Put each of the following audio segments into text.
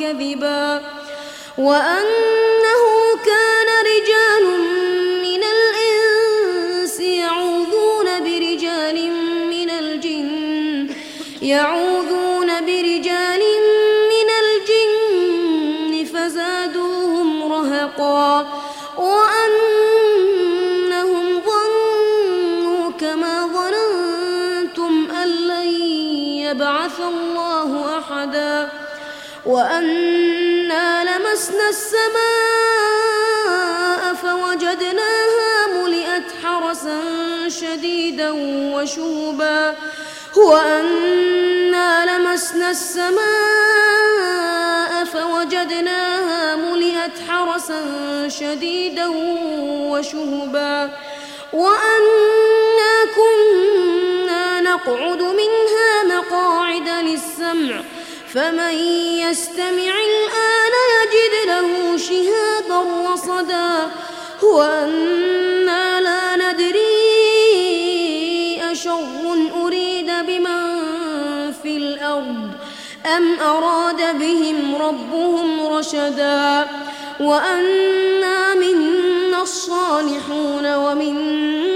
كذبا وأنه كان رجال من الإنس يعوذون برجال من الجن يعوذون وأنا لمسنا السماء فوجدناها ملئت حرسا شديدا وشوبا. وأنا لمسنا السماء فوجدناها ملئت حرسا شديدا وشهبا وأنا فمن يستمع الآن يجد له شهابا رصدا. وأنا لا ندري أشر أريد بمن في الأرض. أم أراد بهم ربهم رشدا. وأنا منا الصالحون ومنا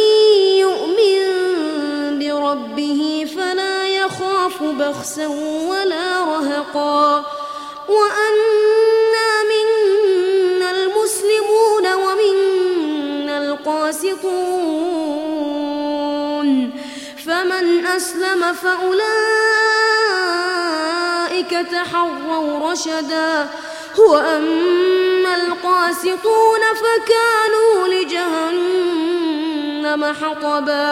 بخسا ولا رهقا. وأنا منا المسلمون ومنا القاسطون. فمن أسلم فأولئك تحروا رشدا. وأما القاسطون فكانوا لجهنم حطبا.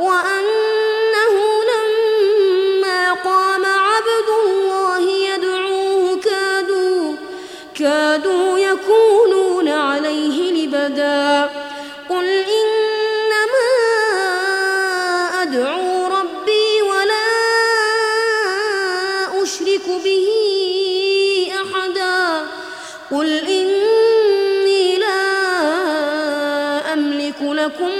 وأنه لما قام عبد الله يدعوه كادوا كادوا يكونون عليه لبدا. قل إنما أدعو ربي ولا أشرك به أحدا. قل إني لا أملك لكم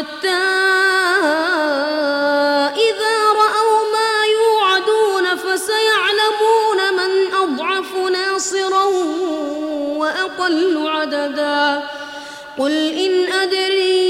حتى إذا رأوا ما يوعدون فسيعلمون من أضعف ناصرا وأقل عددا. قل إن أدري